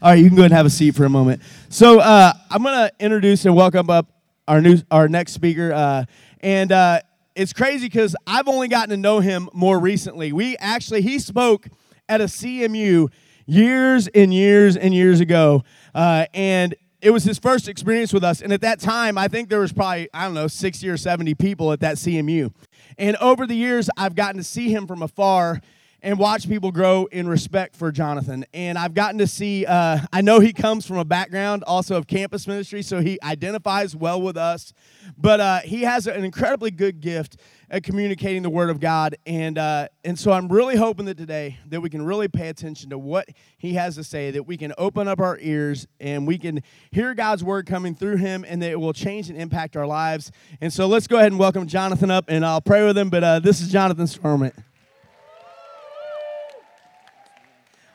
All right, you can go ahead and have a seat for a moment. So uh, I'm going to introduce and welcome up our new our next speaker, uh, and uh, it's crazy because I've only gotten to know him more recently. We actually he spoke at a CMU years and years and years ago, uh, and it was his first experience with us. And at that time, I think there was probably I don't know sixty or seventy people at that CMU, and over the years, I've gotten to see him from afar and watch people grow in respect for Jonathan. And I've gotten to see, uh, I know he comes from a background also of campus ministry, so he identifies well with us. But uh, he has an incredibly good gift at communicating the Word of God. And, uh, and so I'm really hoping that today that we can really pay attention to what he has to say, that we can open up our ears and we can hear God's Word coming through him and that it will change and impact our lives. And so let's go ahead and welcome Jonathan up and I'll pray with him. But uh, this is Jonathan Stormont.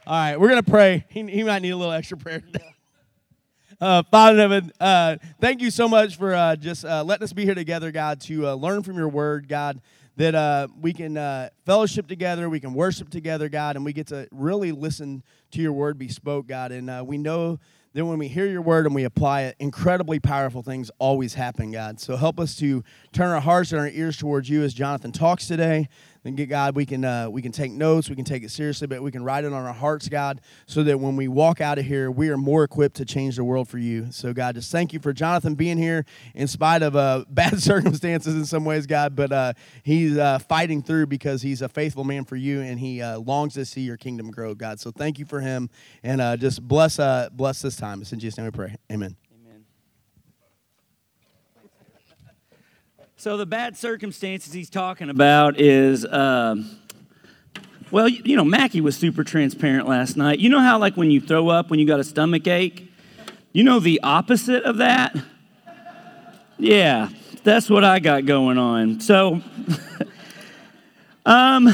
All right, we're going to pray. He, he might need a little extra prayer today. Uh, Father Heaven, uh, thank you so much for uh, just uh, letting us be here together, God, to uh, learn from your word, God, that uh, we can fellowship together, we can worship together, God, and we get to really listen to your word be spoke, God. And we know that when we hear your word and we apply it, incredibly powerful things always happen, God. So help us to turn our hearts and our ears towards you as Jonathan talks today then get God, we can uh, we can take notes, we can take it seriously, but we can write it on our hearts, God, so that when we walk out of here, we are more equipped to change the world for you. So God, just thank you for Jonathan being here in spite of uh, bad circumstances in some ways, God, but uh, he's uh, fighting through because he's a faithful man for you and he uh, longs to see your kingdom grow, God. So thank you for him and uh, just bless bless this time. It's in Jesus' name we pray. Amen. So the bad circumstances he's talking about is, uh, well, you know, Mackie was super transparent last night. You know how, like, when you throw up when you got a stomach ache, you know the opposite of that. Yeah, that's what I got going on. So, um,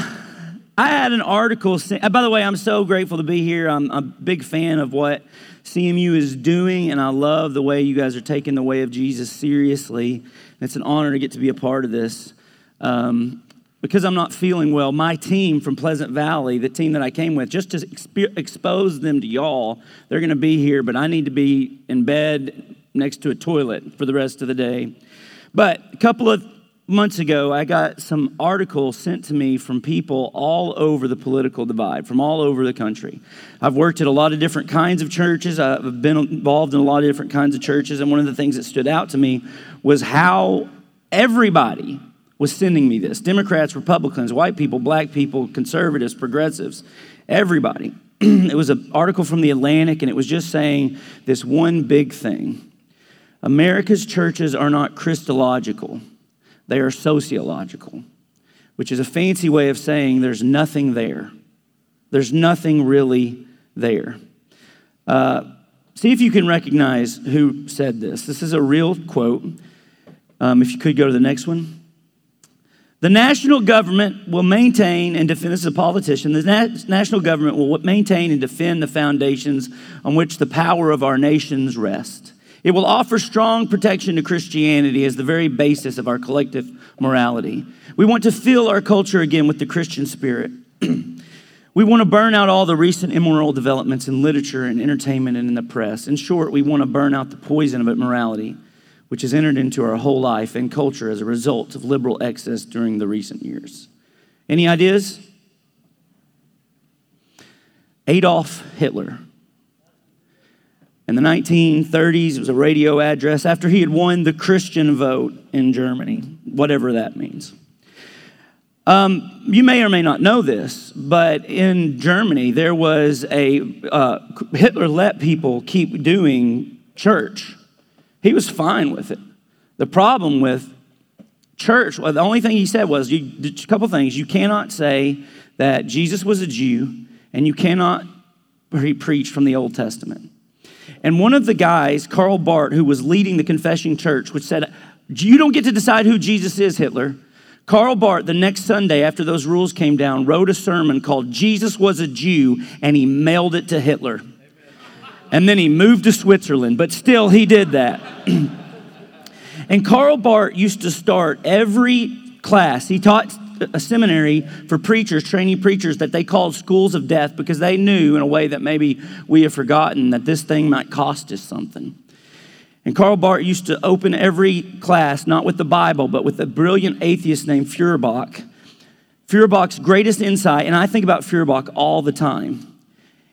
I had an article. By the way, I'm so grateful to be here. I'm a big fan of what CMU is doing, and I love the way you guys are taking the way of Jesus seriously. It's an honor to get to be a part of this. Um, because I'm not feeling well, my team from Pleasant Valley, the team that I came with, just to exp- expose them to y'all, they're going to be here, but I need to be in bed next to a toilet for the rest of the day. But a couple of months ago, I got some articles sent to me from people all over the political divide, from all over the country. I've worked at a lot of different kinds of churches. I've been involved in a lot of different kinds of churches. And one of the things that stood out to me was how everybody was sending me this Democrats, Republicans, white people, black people, conservatives, progressives, everybody. it was an article from the Atlantic, and it was just saying this one big thing America's churches are not Christological they are sociological, which is a fancy way of saying there's nothing there. There's nothing really there. Uh, see if you can recognize who said this. This is a real quote. Um, if you could go to the next one. The national government will maintain and defend, this is a politician, the national government will maintain and defend the foundations on which the power of our nations rest. It will offer strong protection to Christianity as the very basis of our collective morality. We want to fill our culture again with the Christian spirit. we want to burn out all the recent immoral developments in literature and entertainment and in the press. In short, we want to burn out the poison of immorality, which has entered into our whole life and culture as a result of liberal excess during the recent years. Any ideas? Adolf Hitler in the 1930s, it was a radio address after he had won the Christian vote in Germany, whatever that means. Um, you may or may not know this, but in Germany, there was a, uh, Hitler let people keep doing church. He was fine with it. The problem with church, well, the only thing he said was you, a couple things. You cannot say that Jesus was a Jew, and you cannot preach from the Old Testament. And one of the guys, Karl Barth, who was leading the confessing church, which said, You don't get to decide who Jesus is, Hitler. Karl Barth, the next Sunday after those rules came down, wrote a sermon called Jesus Was a Jew, and he mailed it to Hitler. And then he moved to Switzerland, but still he did that. and Karl Barth used to start every class. He taught a seminary for preachers, training preachers that they called schools of death because they knew in a way that maybe we have forgotten that this thing might cost us something. And Karl Barth used to open every class, not with the Bible, but with a brilliant atheist named Feuerbach. Feuerbach's greatest insight, and I think about Feuerbach all the time,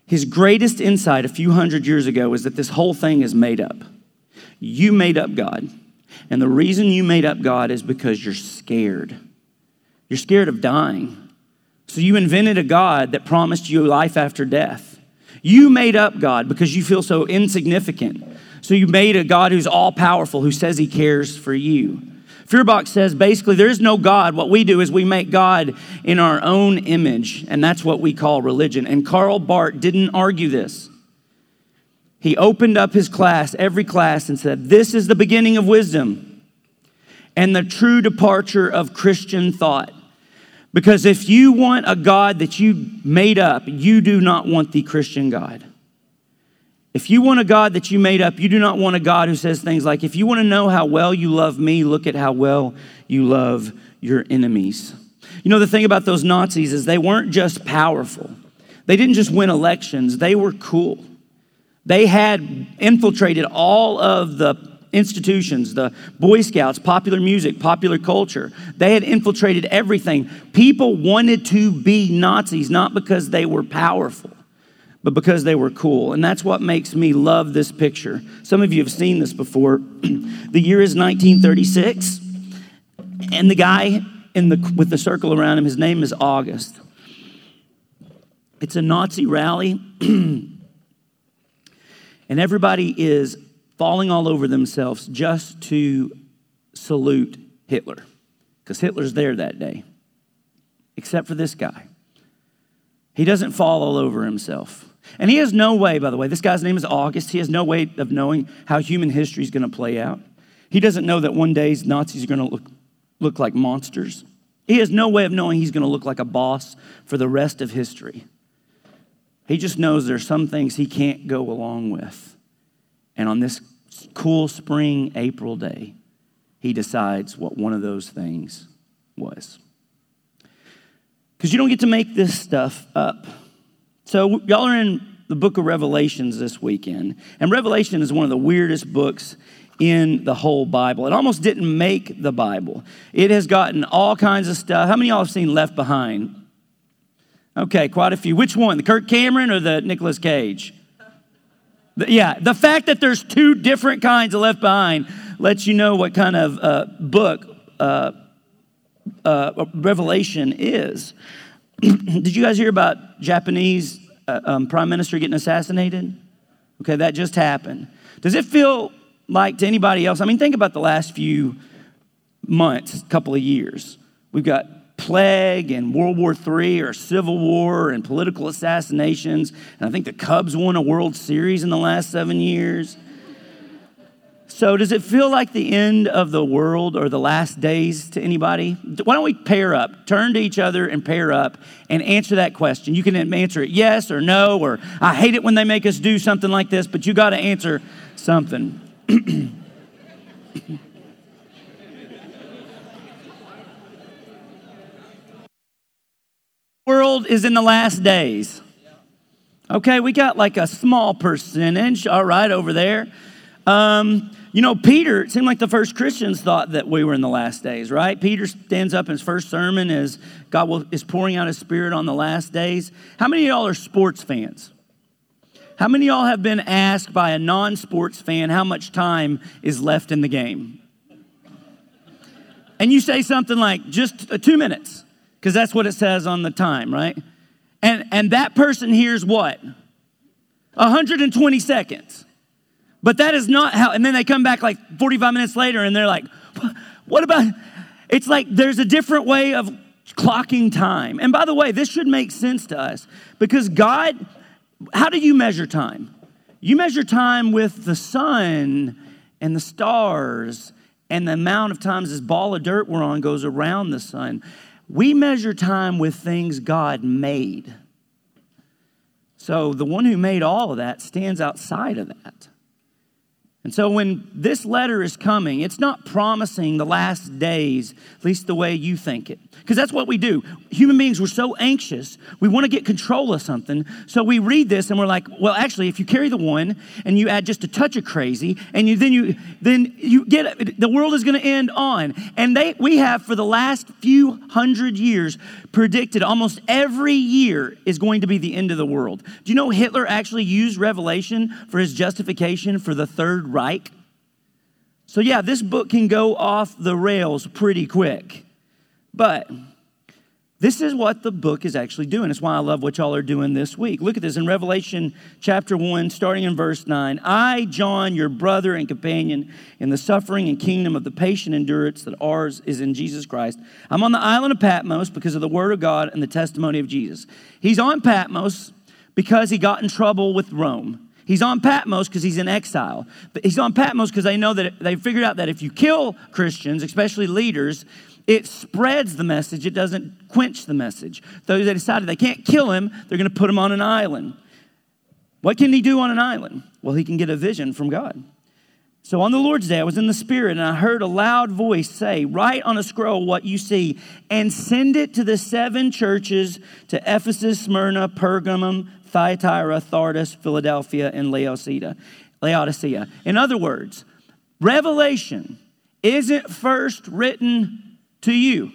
his greatest insight a few hundred years ago was that this whole thing is made up. You made up God. And the reason you made up God is because you're scared. You're scared of dying. So you invented a God that promised you life after death. You made up God because you feel so insignificant. So you made a God who's all powerful, who says he cares for you. Feuerbach says basically there is no God. What we do is we make God in our own image, and that's what we call religion. And Karl Barth didn't argue this. He opened up his class, every class, and said, This is the beginning of wisdom and the true departure of Christian thought. Because if you want a God that you made up, you do not want the Christian God. If you want a God that you made up, you do not want a God who says things like, If you want to know how well you love me, look at how well you love your enemies. You know, the thing about those Nazis is they weren't just powerful, they didn't just win elections, they were cool. They had infiltrated all of the institutions, the Boy Scouts, popular music, popular culture. They had infiltrated everything. People wanted to be Nazis, not because they were powerful, but because they were cool. And that's what makes me love this picture. Some of you have seen this before. the year is 1936, and the guy in the, with the circle around him, his name is August. It's a Nazi rally. And everybody is falling all over themselves just to salute Hitler, because Hitler's there that day, except for this guy. He doesn't fall all over himself. And he has no way, by the way, this guy's name is August. He has no way of knowing how human history is going to play out. He doesn't know that one day Nazis are going to look, look like monsters. He has no way of knowing he's going to look like a boss for the rest of history. He just knows there's some things he can't go along with. And on this cool spring April day, he decides what one of those things was. Because you don't get to make this stuff up. So, y'all are in the book of Revelations this weekend. And Revelation is one of the weirdest books in the whole Bible. It almost didn't make the Bible. It has gotten all kinds of stuff. How many of y'all have seen Left Behind? Okay, quite a few. Which one, the Kirk Cameron or the Nicolas Cage? Yeah, the fact that there's two different kinds of Left Behind lets you know what kind of uh, book uh, uh, Revelation is. Did you guys hear about Japanese uh, um, prime minister getting assassinated? Okay, that just happened. Does it feel like to anybody else? I mean, think about the last few months, couple of years. We've got plague and World War III or Civil War and political assassinations. And I think the Cubs won a World Series in the last seven years. So, does it feel like the end of the world or the last days to anybody? Why don't we pair up, turn to each other and pair up and answer that question? You can answer it yes or no, or I hate it when they make us do something like this, but you got to answer something. world is in the last days. Okay, we got like a small percentage, all right, over there. Um, you know, Peter, it seemed like the first Christians thought that we were in the last days, right? Peter stands up in his first sermon as God will, is pouring out his spirit on the last days. How many of y'all are sports fans? How many of y'all have been asked by a non sports fan how much time is left in the game? And you say something like, just uh, two minutes because that's what it says on the time, right? And, and that person hears what? 120 seconds. But that is not how, and then they come back like 45 minutes later and they're like, what about, it's like there's a different way of clocking time. And by the way, this should make sense to us because God, how do you measure time? You measure time with the sun and the stars and the amount of times this ball of dirt we're on goes around the sun. We measure time with things God made. So the one who made all of that stands outside of that. And so when this letter is coming, it's not promising the last days, at least the way you think it. Because that's what we do. Human beings, we're so anxious. We want to get control of something. So we read this and we're like, well, actually, if you carry the one and you add just a touch of crazy, and you then you then you get the world is going to end on. And they we have for the last few hundred years predicted almost every year is going to be the end of the world. Do you know Hitler actually used Revelation for his justification for the Third Reich? So, yeah, this book can go off the rails pretty quick. But this is what the book is actually doing. It's why I love what y'all are doing this week. Look at this in Revelation chapter 1, starting in verse 9. I, John, your brother and companion in the suffering and kingdom of the patient endurance that ours is in Jesus Christ. I'm on the island of Patmos because of the word of God and the testimony of Jesus. He's on Patmos because he got in trouble with Rome. He's on Patmos because he's in exile. He's on Patmos because they know that they figured out that if you kill Christians, especially leaders, it spreads the message, it doesn't quench the message. So they decided they can't kill him, they're going to put him on an island. What can he do on an island? Well, he can get a vision from God. So on the Lord's day, I was in the Spirit and I heard a loud voice say, Write on a scroll what you see and send it to the seven churches to Ephesus, Smyrna, Pergamum, Thyatira, Sardis, Philadelphia, and Laodicea. Laodicea. In other words, Revelation isn't first written to you.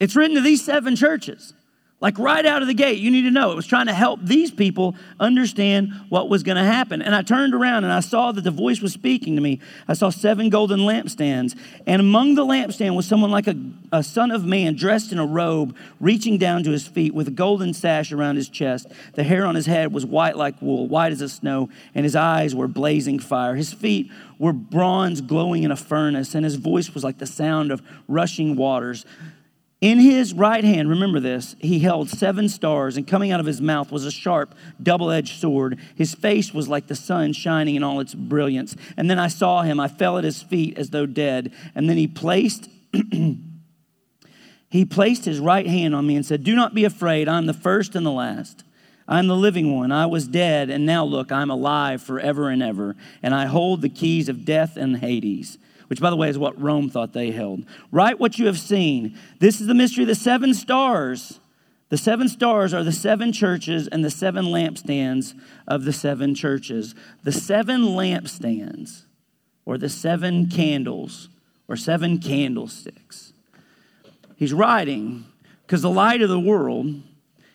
It's written to these seven churches. Like right out of the gate, you need to know it was trying to help these people understand what was going to happen. And I turned around and I saw that the voice was speaking to me. I saw seven golden lampstands. And among the lampstand was someone like a, a son of man dressed in a robe, reaching down to his feet with a golden sash around his chest. The hair on his head was white like wool, white as the snow, and his eyes were blazing fire. His feet were bronze glowing in a furnace, and his voice was like the sound of rushing waters. In his right hand, remember this, he held seven stars, and coming out of his mouth was a sharp, double edged sword. His face was like the sun shining in all its brilliance. And then I saw him. I fell at his feet as though dead. And then he placed. he placed his right hand on me and said, Do not be afraid. I'm the first and the last. I'm the living one. I was dead, and now look, I'm alive forever and ever. And I hold the keys of death and Hades which, by the way, is what Rome thought they held. Write what you have seen. This is the mystery of the seven stars. The seven stars are the seven churches and the seven lampstands of the seven churches. The seven lampstands, or the seven candles, or seven candlesticks. He's writing because the light of the world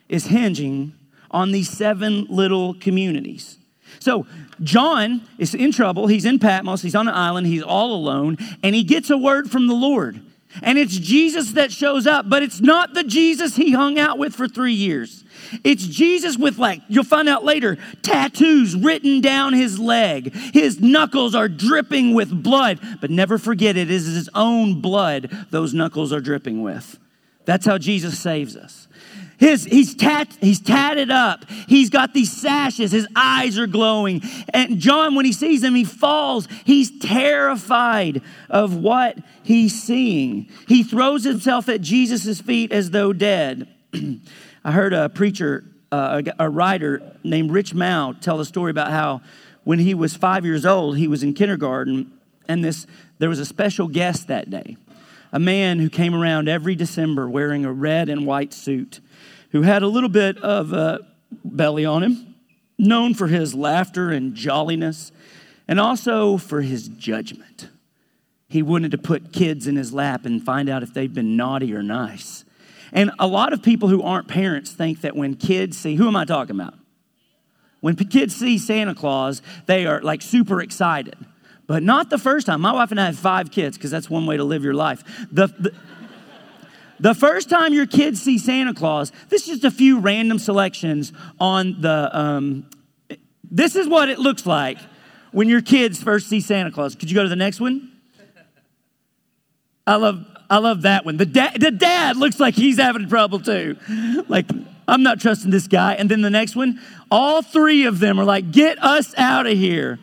is hinging on these seven little communities. So John is in trouble. He's in Patmos. He's on an island. He's all alone. And he gets a word from the Lord. And it's Jesus that shows up, but it's not the Jesus he hung out with for three years. It's Jesus with, like, you'll find out later, tattoos written down his leg. His knuckles are dripping with blood, but never forget it is his own blood those knuckles are dripping with. That's how Jesus saves us. His, he's, tat, he's tatted up. He's got these sashes. His eyes are glowing. And John, when he sees him, he falls. He's terrified of what he's seeing. He throws himself at Jesus' feet as though dead. I heard a preacher, uh, a writer named Rich Mouw tell a story about how when he was five years old, he was in kindergarten, and this, there was a special guest that day a man who came around every December wearing a red and white suit who had a little bit of a belly on him, known for his laughter and jolliness, and also for his judgment. He wanted to put kids in his lap and find out if they'd been naughty or nice. And a lot of people who aren't parents think that when kids see, who am I talking about? When kids see Santa Claus, they are like super excited. But not the first time. My wife and I have five kids because that's one way to live your life. The, the the first time your kids see Santa Claus, this is just a few random selections on the. Um, this is what it looks like when your kids first see Santa Claus. Could you go to the next one? I love, I love that one. The, the dad looks like he's having trouble too. Like, I'm not trusting this guy. And then the next one, all three of them are like, get us out of here.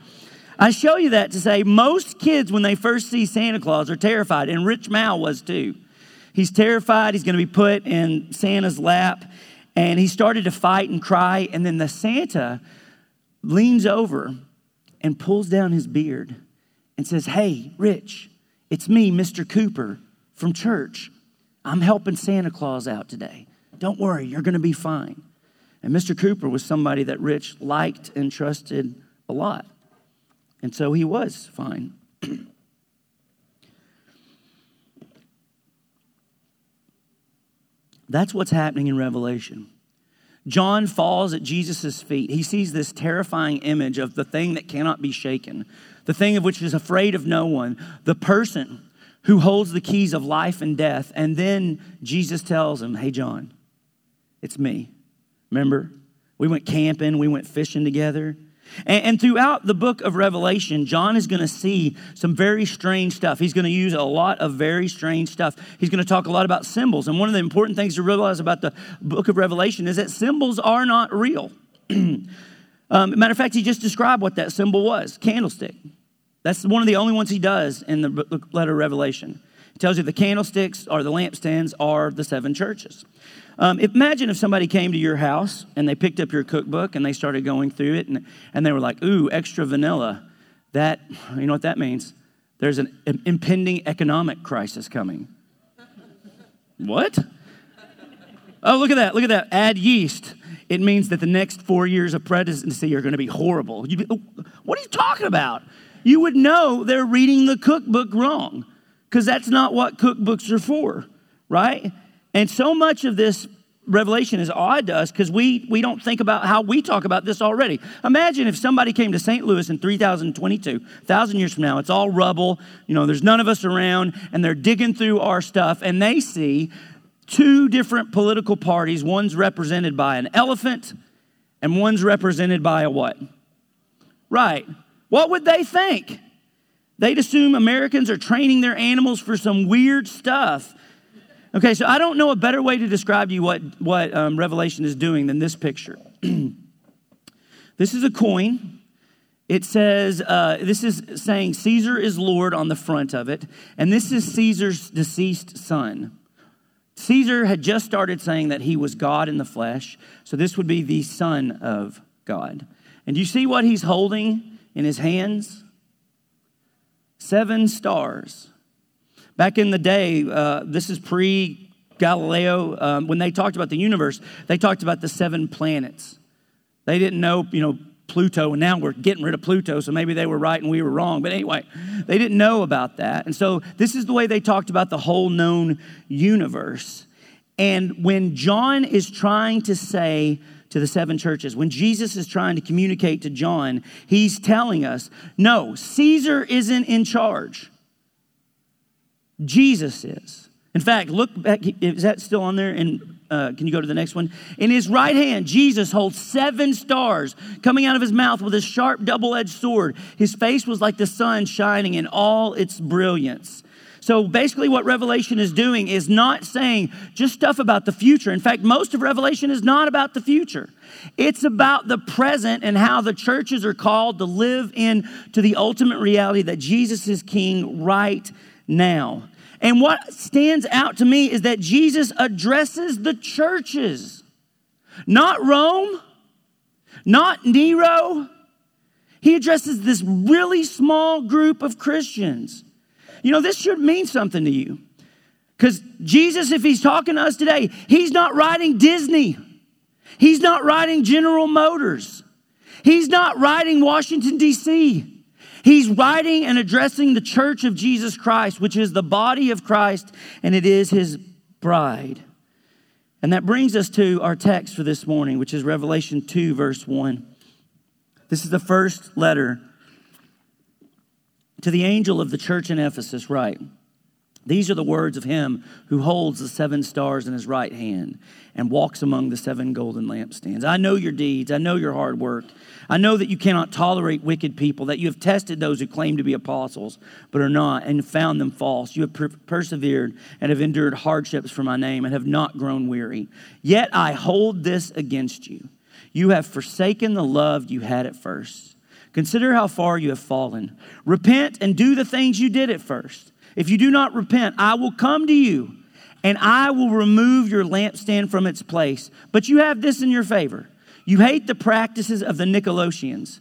I show you that to say most kids, when they first see Santa Claus, are terrified, and Rich Mouw was too. He's terrified. He's going to be put in Santa's lap. And he started to fight and cry. And then the Santa leans over and pulls down his beard and says, Hey, Rich, it's me, Mr. Cooper from church. I'm helping Santa Claus out today. Don't worry, you're going to be fine. And Mr. Cooper was somebody that Rich liked and trusted a lot. And so he was fine. That's what's happening in Revelation. John falls at Jesus' feet. He sees this terrifying image of the thing that cannot be shaken, the thing of which is afraid of no one, the person who holds the keys of life and death. And then Jesus tells him, Hey, John, it's me. Remember? We went camping, we went fishing together. And, and throughout the book of Revelation, John is going to see some very strange stuff. He's going to use a lot of very strange stuff. He's going to talk a lot about symbols. And one of the important things to realize about the book of Revelation is that symbols are not real. um, matter of fact, he just described what that symbol was candlestick. That's one of the only ones he does in the letter of Revelation. Tells you the candlesticks or the lampstands are the seven churches. Um, imagine if somebody came to your house and they picked up your cookbook and they started going through it and, and they were like, ooh, extra vanilla. That, you know what that means? There's an impending economic crisis coming. what? Oh, look at that. Look at that. Add yeast. It means that the next four years of presidency are going to be horrible. Be, oh, what are you talking about? You would know they're reading the cookbook wrong because that's not what cookbooks are for, right? And so much of this revelation is odd to us because we, we don't think about how we talk about this already. Imagine if somebody came to St. Louis in 3022, 1,000 years from now, it's all rubble, you know, there's none of us around, and they're digging through our stuff, and they see two different political parties. One's represented by an elephant, and one's represented by a what? Right. What would they think? They'd assume Americans are training their animals for some weird stuff Okay, so I don't know a better way to describe you what, what um, Revelation is doing than this picture. this is a coin. It says, uh, this is saying Caesar is Lord on the front of it, and this is Caesar's deceased son. Caesar had just started saying that he was God in the flesh, so this would be the Son of God. And you see what he's holding in his hands? Seven stars. Back in the day, uh, this is pre Galileo, um, when they talked about the universe, they talked about the seven planets. They didn't know, you know, Pluto, and now we're getting rid of Pluto, so maybe they were right and we were wrong. But anyway, they didn't know about that. And so this is the way they talked about the whole known universe. And when John is trying to say to the seven churches, when Jesus is trying to communicate to John, he's telling us no, Caesar isn't in charge. Jesus is. In fact, look back. Is that still on there? And uh, can you go to the next one? In his right hand, Jesus holds seven stars coming out of his mouth with a sharp double edged sword. His face was like the sun shining in all its brilliance. So basically, what Revelation is doing is not saying just stuff about the future. In fact, most of Revelation is not about the future. It's about the present and how the churches are called to live in to the ultimate reality that Jesus is king right now. And what stands out to me is that Jesus addresses the churches, not Rome, not Nero. He addresses this really small group of Christians. You know, this should mean something to you. Because Jesus, if he's talking to us today, he's not riding Disney. He's not riding General Motors. He's not riding Washington, D.C. He's writing and addressing the church of Jesus Christ, which is the body of Christ, and it is his bride. And that brings us to our text for this morning, which is Revelation 2, verse 1. This is the first letter to the angel of the church in Ephesus, right? These are the words of him who holds the seven stars in his right hand and walks among the seven golden lampstands. I know your deeds. I know your hard work. I know that you cannot tolerate wicked people, that you have tested those who claim to be apostles but are not and found them false. You have per- persevered and have endured hardships for my name and have not grown weary. Yet I hold this against you. You have forsaken the love you had at first. Consider how far you have fallen. Repent and do the things you did at first. If you do not repent, I will come to you and I will remove your lampstand from its place. But you have this in your favor you hate the practices of the Nicolaitans.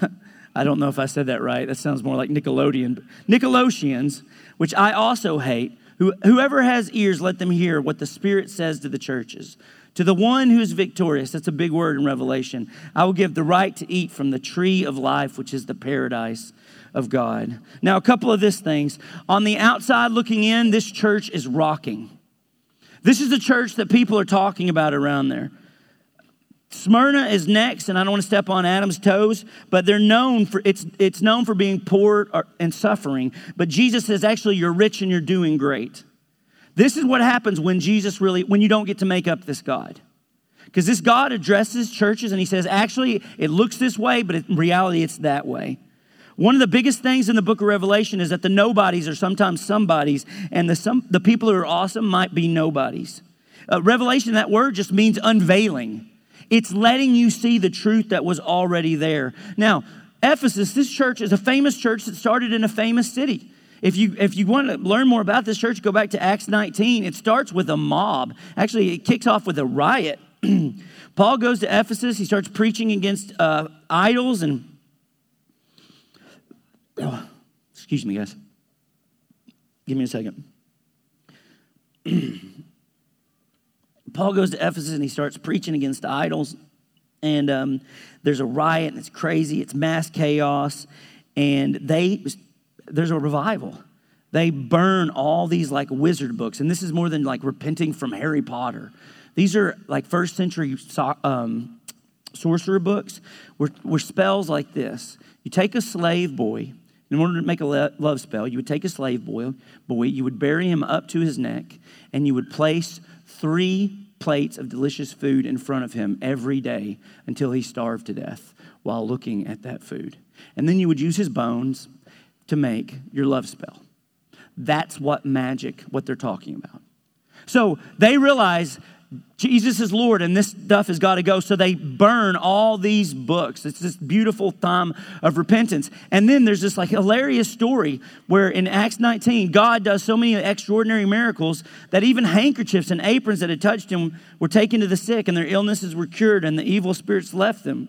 I don't know if I said that right. That sounds more like Nickelodeon. Nickelodeons, which I also hate. Who, whoever has ears, let them hear what the Spirit says to the churches. To the one who is victorious, that's a big word in Revelation, I will give the right to eat from the tree of life, which is the paradise of God. Now, a couple of these things. On the outside looking in, this church is rocking. This is the church that people are talking about around there. Smyrna is next, and I don't want to step on Adam's toes, but they're known for it's it's known for being poor and suffering. But Jesus says, actually, you're rich and you're doing great. This is what happens when Jesus really when you don't get to make up this God. Because this God addresses churches and he says, actually, it looks this way, but in reality, it's that way. One of the biggest things in the book of Revelation is that the nobodies are sometimes somebodies, and the, some, the people who are awesome might be nobodies. Uh, Revelation, that word just means unveiling. It's letting you see the truth that was already there. Now, Ephesus, this church is a famous church that started in a famous city. If you, if you want to learn more about this church, go back to Acts 19. It starts with a mob. Actually, it kicks off with a riot. Paul goes to Ephesus. He starts preaching against uh, idols and. Excuse me, guys. Give me a second. Paul goes to Ephesus and he starts preaching against idols. And um, there's a riot and it's crazy, it's mass chaos. And they, there's a revival. They burn all these like wizard books. And this is more than like repenting from Harry Potter. These are like first century um, sorcerer books were spells like this. You take a slave boy, in order to make a love spell, you would take a slave boy, boy, you would bury him up to his neck, and you would place three plates of delicious food in front of him every day until he starved to death while looking at that food. And then you would use his bones to make your love spell. That's what magic, what they're talking about. So they realize Jesus is Lord and this stuff has got to go. So they burn all these books. It's this beautiful time of repentance. And then there's this like hilarious story where in Acts 19, God does so many extraordinary miracles that even handkerchiefs and aprons that had touched him were taken to the sick and their illnesses were cured and the evil spirits left them.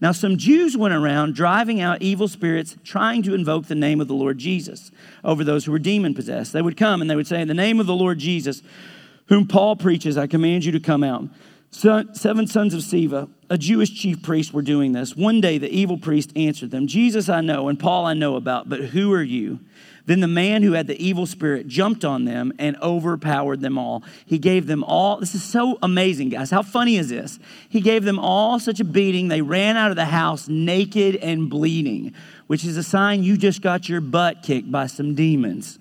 Now, some Jews went around driving out evil spirits, trying to invoke the name of the Lord Jesus over those who were demon possessed. They would come and they would say, In the name of the Lord Jesus, whom Paul preaches, I command you to come out. seven sons of Sceva, a Jewish chief priest, were doing this. One day the evil priest answered them Jesus I know, and Paul I know about, but who are you? Then the man who had the evil spirit jumped on them and overpowered them all. He gave them all, this is so amazing, guys. How funny is this? He gave them all such a beating, they ran out of the house naked and bleeding, which is a sign you just got your butt kicked by some demons.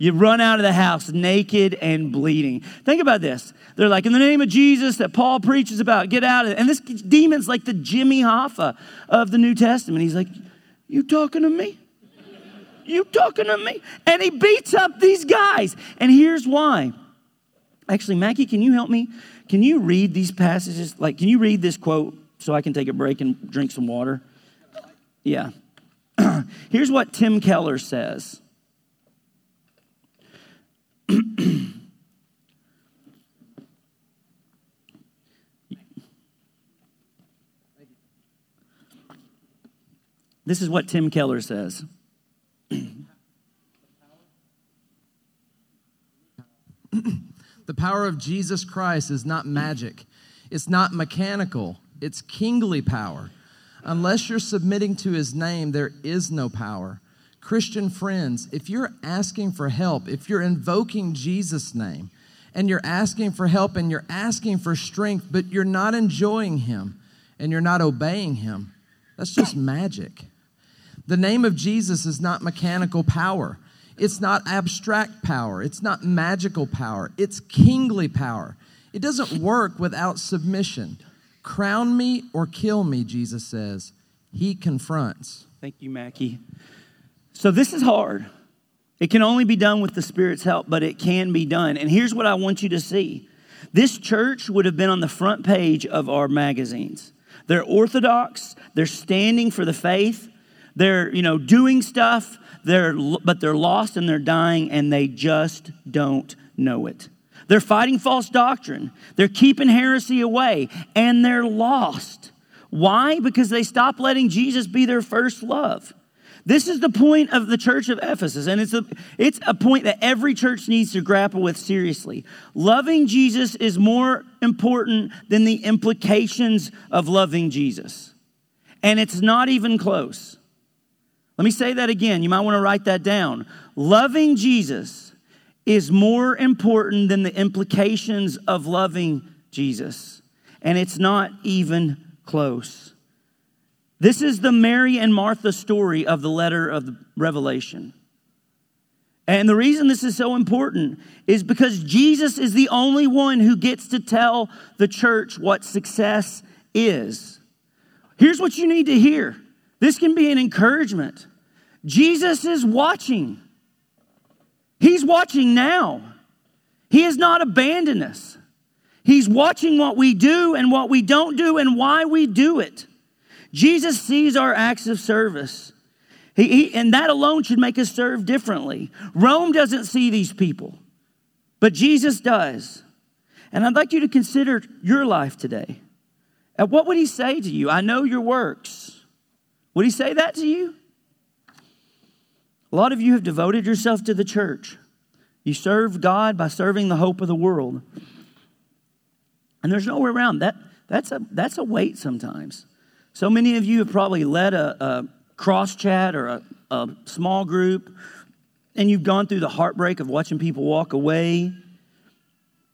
You run out of the house naked and bleeding. Think about this. They're like, in the name of Jesus that Paul preaches about, get out of it. And this demon's like the Jimmy Hoffa of the New Testament. He's like, You talking to me? You talking to me? And he beats up these guys. And here's why. Actually, Mackie, can you help me? Can you read these passages? Like, can you read this quote so I can take a break and drink some water? Yeah. here's what Tim Keller says. this is what Tim Keller says. the power of Jesus Christ is not magic, it's not mechanical, it's kingly power. Unless you're submitting to his name, there is no power. Christian friends, if you're asking for help, if you're invoking Jesus' name, and you're asking for help and you're asking for strength, but you're not enjoying him and you're not obeying him, that's just magic. The name of Jesus is not mechanical power. It's not abstract power. It's not magical power. It's kingly power. It doesn't work without submission. Crown me or kill me, Jesus says. He confronts. Thank you, Mackie. So this is hard. It can only be done with the Spirit's help, but it can be done. And here's what I want you to see this church would have been on the front page of our magazines. They're orthodox, they're standing for the faith, they're, you know, doing stuff, they're, but they're lost and they're dying and they just don't know it. They're fighting false doctrine, they're keeping heresy away, and they're lost. Why? Because they stopped letting Jesus be their first love. This is the point of the church of Ephesus, and it's a, it's a point that every church needs to grapple with seriously. Loving Jesus is more important than the implications of loving Jesus. And it's not even close. Let me say that again. You might want to write that down. Loving Jesus is more important than the implications of loving Jesus. And it's not even close. This is the Mary and Martha story of the letter of the Revelation. And the reason this is so important is because Jesus is the only one who gets to tell the church what success is. Here's what you need to hear this can be an encouragement. Jesus is watching, He's watching now. He has not abandoned us. He's watching what we do and what we don't do and why we do it. Jesus sees our acts of service. He, he, and that alone should make us serve differently. Rome doesn't see these people, but Jesus does. And I'd like you to consider your life today. And what would he say to you? I know your works. Would he say that to you? A lot of you have devoted yourself to the church. You serve God by serving the hope of the world. And there's no way around that. That's a, that's a weight sometimes. So many of you have probably led a, a cross chat or a, a small group, and you've gone through the heartbreak of watching people walk away,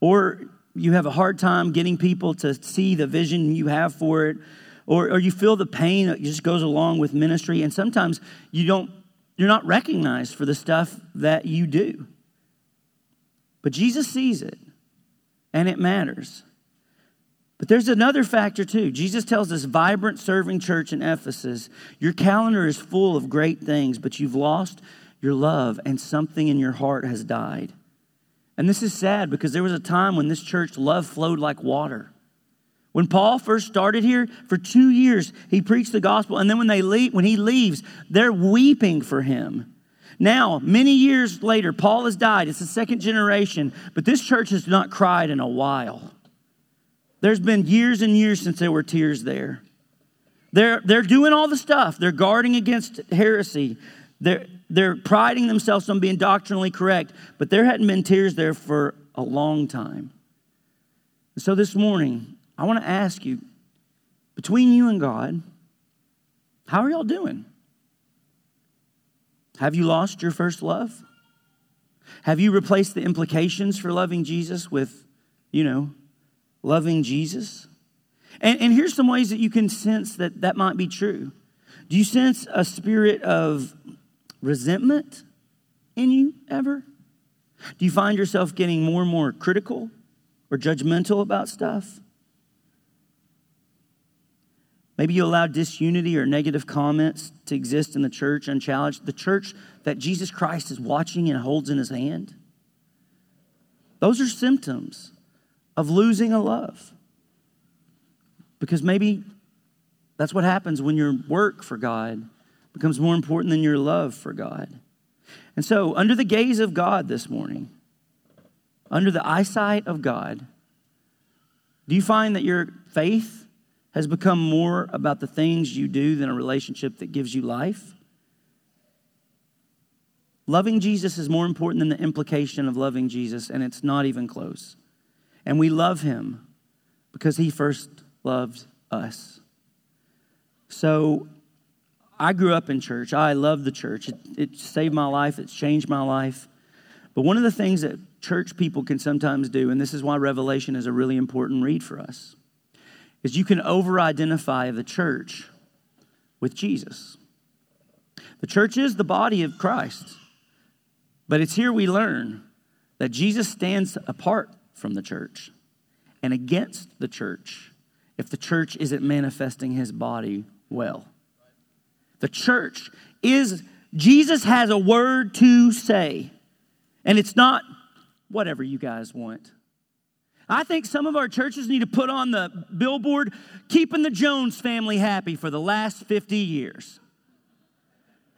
or you have a hard time getting people to see the vision you have for it, or, or you feel the pain that just goes along with ministry, and sometimes you don't, you're not recognized for the stuff that you do. But Jesus sees it, and it matters. But there's another factor too. Jesus tells this vibrant serving church in Ephesus your calendar is full of great things, but you've lost your love and something in your heart has died. And this is sad because there was a time when this church love flowed like water. When Paul first started here, for two years, he preached the gospel. And then when, they leave, when he leaves, they're weeping for him. Now, many years later, Paul has died. It's the second generation, but this church has not cried in a while. There's been years and years since there were tears there. They're, they're doing all the stuff. They're guarding against heresy. They're, they're priding themselves on being doctrinally correct, but there hadn't been tears there for a long time. So this morning, I want to ask you between you and God, how are y'all doing? Have you lost your first love? Have you replaced the implications for loving Jesus with, you know, loving Jesus? And, and here's some ways that you can sense that that might be true. Do you sense a spirit of resentment in you ever? Do you find yourself getting more and more critical or judgmental about stuff? Maybe you allow disunity or negative comments to exist in the church unchallenged, the church that Jesus Christ is watching and holds in his hand. Those are symptoms of losing a love. Because maybe that's what happens when your work for God becomes more important than your love for God. And so, under the gaze of God this morning, under the eyesight of God, do you find that your faith has become more about the things you do than a relationship that gives you life? Loving Jesus is more important than the implication of loving Jesus, and it's not even close. And we love him because he first loved us. So I grew up in church. I love the church. It, it, saved my life, it's changed my life. But one of the things that church people can sometimes do, and this is why Revelation is a really important read for us, is you can over identify the church with Jesus. The church is the body of Christ, but it's here we learn that Jesus stands apart from the church and against the church if the church isn't manifesting his body well. The church is, Jesus has a word to say, and it's not whatever you guys want. I think some of our churches need to put on the billboard, keeping the Jones family happy for the last 50 years.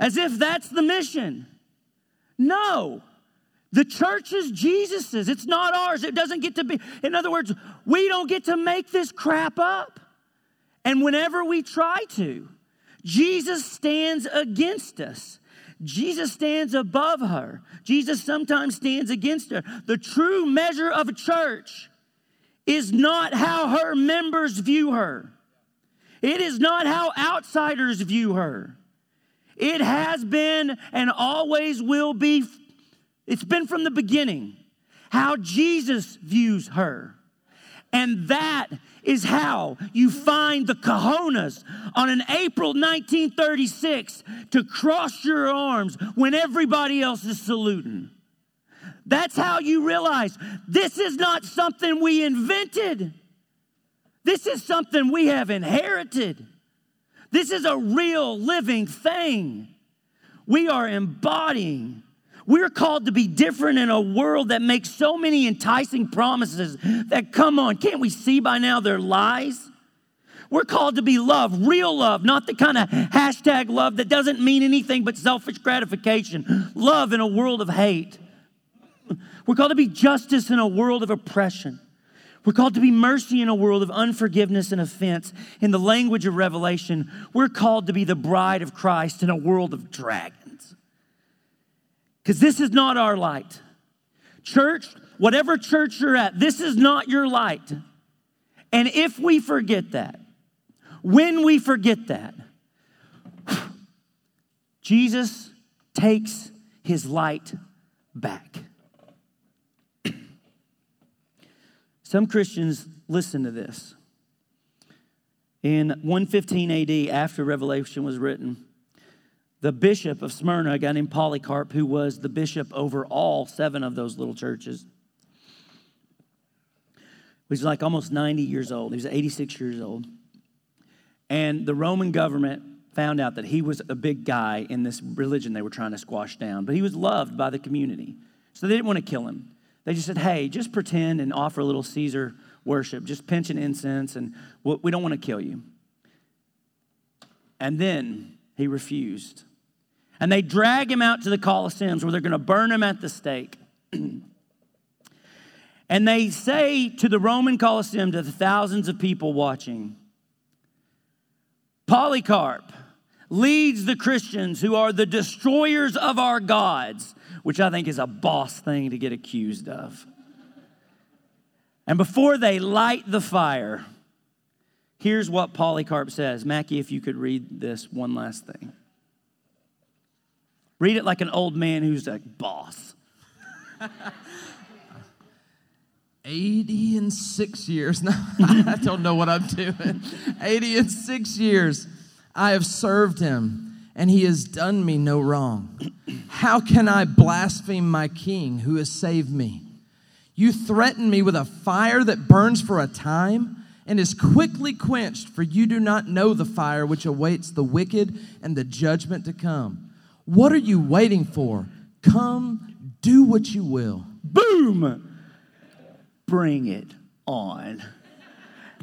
As if that's the mission. No, the church is Jesus's. It's not ours. It doesn't get to be. In other words, we don't get to make this crap up. And whenever we try to, Jesus stands against us. Jesus stands above her. Jesus sometimes stands against her. The true measure of a church is not how her members view her. It is not how outsiders view her. It has been and always will be, it's been from the beginning, how Jesus views her. And that is how you find the cojones on an April 1936 to cross your arms when everybody else is saluting. That's how you realize this is not something we invented. This is something we have inherited. This is a real living thing. We are embodying. We're called to be different in a world that makes so many enticing promises that, come on, can't we see by now they're lies? We're called to be love, real love, not the kind of hashtag love that doesn't mean anything but selfish gratification. Love in a world of hate. We're called to be justice in a world of oppression. We're called to be mercy in a world of unforgiveness and offense. In the language of Revelation, we're called to be the bride of Christ in a world of dragons. Because this is not our light. Church, whatever church you're at, this is not your light. And if we forget that, when we forget that, Jesus takes his light back. Some Christians listen to this. In 115 AD, after Revelation was written, the bishop of Smyrna, a guy named Polycarp, who was the bishop over all seven of those little churches, was like almost 90 years old. He was 86 years old. And the Roman government found out that he was a big guy in this religion they were trying to squash down, but he was loved by the community. So they didn't want to kill him. They just said, hey, just pretend and offer a little Caesar worship. Just pinch an incense, and we don't want to kill you. And then he refused. And they drag him out to the Colosseums where they're going to burn him at the stake. and they say to the Roman Colosseum, to the thousands of people watching, Polycarp leads the Christians who are the destroyers of our gods which I think is a boss thing to get accused of. And before they light the fire, here's what Polycarp says. Mackie, if you could read this one last thing. Read it like an old man who's a boss. 80 and six years. I don't know what I'm doing. 80 and six years I have served him and he has done me no wrong. How can I blaspheme my king who has saved me? You threaten me with a fire that burns for a time and is quickly quenched, for you do not know the fire which awaits the wicked and the judgment to come. What are you waiting for? Come, do what you will. Boom! Bring it on.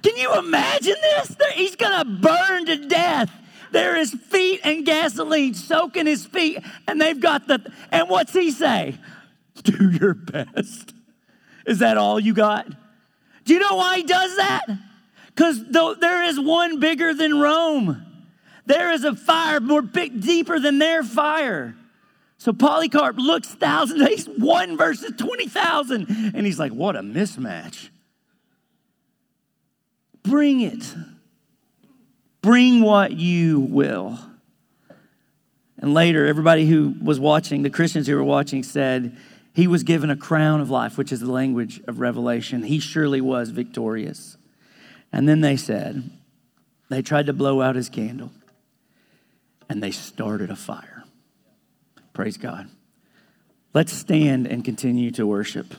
Can you imagine this? He's gonna burn to death there is feet and gasoline soaking his feet, and they've got the, and what's he say? Do your best. Is that all you got? Do you know why he does that? Because there is one bigger than Rome. There is a fire more big, deeper than their fire. So Polycarp looks thousands, he's one versus 20,000. And he's like, what a mismatch. Bring it. Bring what you will. And later, everybody who was watching, the Christians who were watching, said he was given a crown of life, which is the language of Revelation. He surely was victorious. And then they said, they tried to blow out his candle, and they started a fire. Praise God. Let's stand and continue to worship.